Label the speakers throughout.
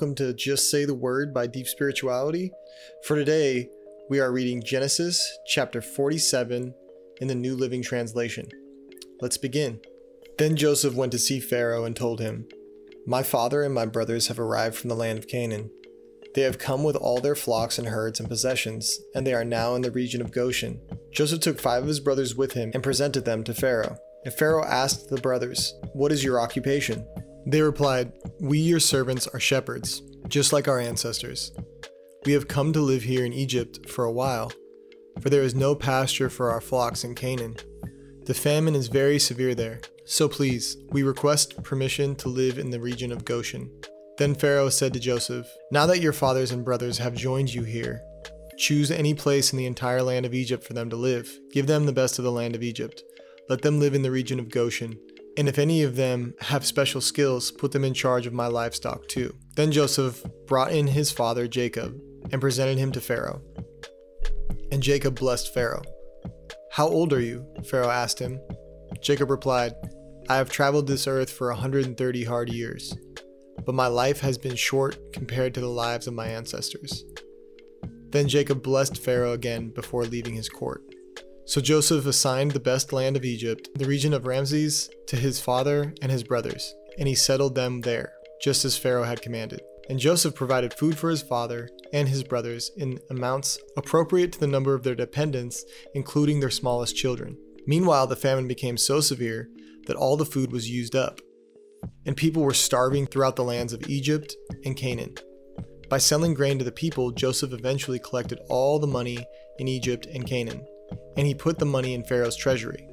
Speaker 1: welcome to Just Say the Word by Deep Spirituality. For today, we are reading Genesis chapter 47 in the New Living Translation. Let's begin. Then Joseph went to see Pharaoh and told him, My father and my brothers have arrived from the land of Canaan. They have come with all their flocks and herds and possessions, and they are now in the region of Goshen. Joseph took five of his brothers with him and presented them to Pharaoh. And Pharaoh asked the brothers, What is your occupation? They replied, We, your servants, are shepherds, just like our ancestors. We have come to live here in Egypt for a while, for there is no pasture for our flocks in Canaan. The famine is very severe there, so please, we request permission to live in the region of Goshen. Then Pharaoh said to Joseph, Now that your fathers and brothers have joined you here, choose any place in the entire land of Egypt for them to live. Give them the best of the land of Egypt. Let them live in the region of Goshen and if any of them have special skills, put them in charge of my livestock too. Then Joseph brought in his father Jacob and presented him to Pharaoh. And Jacob blessed Pharaoh. How old are you? Pharaoh asked him. Jacob replied, I have traveled this earth for 130 hard years, but my life has been short compared to the lives of my ancestors. Then Jacob blessed Pharaoh again before leaving his court. So Joseph assigned the best land of Egypt, the region of Ramses, to his father and his brothers, and he settled them there, just as Pharaoh had commanded. And Joseph provided food for his father and his brothers in amounts appropriate to the number of their dependents, including their smallest children. Meanwhile, the famine became so severe that all the food was used up, and people were starving throughout the lands of Egypt and Canaan. By selling grain to the people, Joseph eventually collected all the money in Egypt and Canaan and he put the money in Pharaoh's treasury.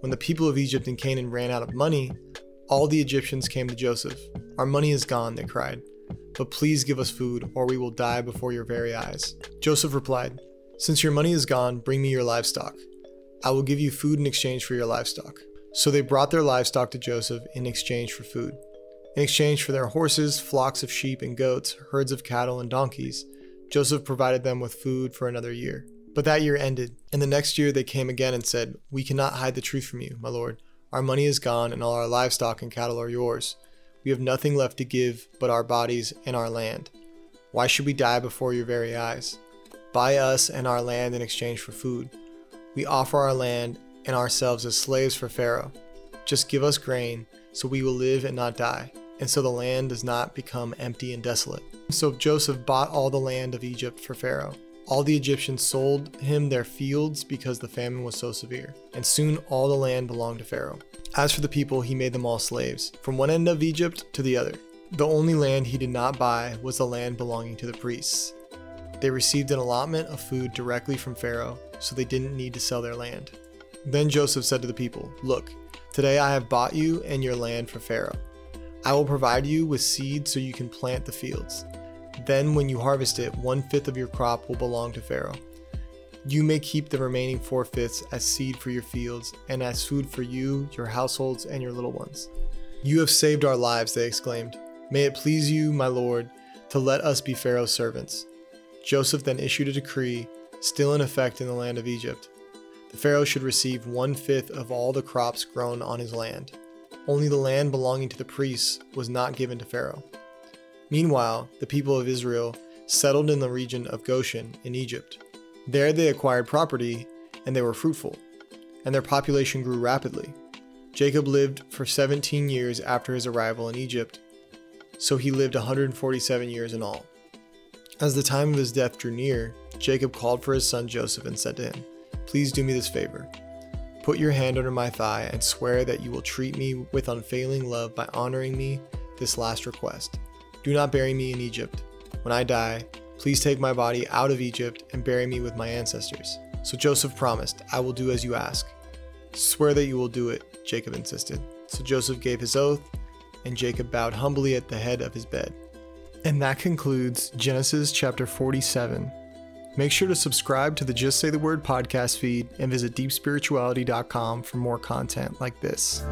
Speaker 1: When the people of Egypt and Canaan ran out of money, all the Egyptians came to Joseph. Our money is gone, they cried. But please give us food, or we will die before your very eyes. Joseph replied, Since your money is gone, bring me your livestock. I will give you food in exchange for your livestock. So they brought their livestock to Joseph in exchange for food. In exchange for their horses, flocks of sheep and goats, herds of cattle and donkeys, Joseph provided them with food for another year. But that year ended, and the next year they came again and said, We cannot hide the truth from you, my lord. Our money is gone, and all our livestock and cattle are yours. We have nothing left to give but our bodies and our land. Why should we die before your very eyes? Buy us and our land in exchange for food. We offer our land and ourselves as slaves for Pharaoh. Just give us grain, so we will live and not die, and so the land does not become empty and desolate. So Joseph bought all the land of Egypt for Pharaoh all the Egyptians sold him their fields because the famine was so severe, and soon all the land belonged to Pharaoh. As for the people, he made them all slaves, from one end of Egypt to the other. The only land he did not buy was the land belonging to the priests. They received an allotment of food directly from Pharaoh, so they didn't need to sell their land. Then Joseph said to the people, Look, today I have bought you and your land for Pharaoh. I will provide you with seed so you can plant the fields then, when you harvest it, one fifth of your crop will belong to Pharaoh. You may keep the remaining four fifths as seed for your fields and as food for you, your households, and your little ones. You have saved our lives, they exclaimed. May it please you, my lord, to let us be Pharaoh's servants. Joseph then issued a decree, still in effect in the land of Egypt. The Pharaoh should receive one fifth of all the crops grown on his land. Only the land belonging to the priests was not given to Pharaoh. Meanwhile, the people of Israel settled in the region of Goshen in Egypt. There they acquired property and they were fruitful, and their population grew rapidly. Jacob lived for 17 years after his arrival in Egypt, so he lived 147 years in all. As the time of his death drew near, Jacob called for his son Joseph and said to him, Please do me this favor. Put your hand under my thigh and swear that you will treat me with unfailing love by honoring me this last request. Do not bury me in Egypt. When I die, please take my body out of Egypt and bury me with my ancestors. So Joseph promised, I will do as you ask. Swear that you will do it, Jacob insisted. So Joseph gave his oath, and Jacob bowed humbly at the head of his bed. And that concludes Genesis chapter 47. Make sure to subscribe to the Just Say the Word podcast feed and visit deepspirituality.com for more content like this.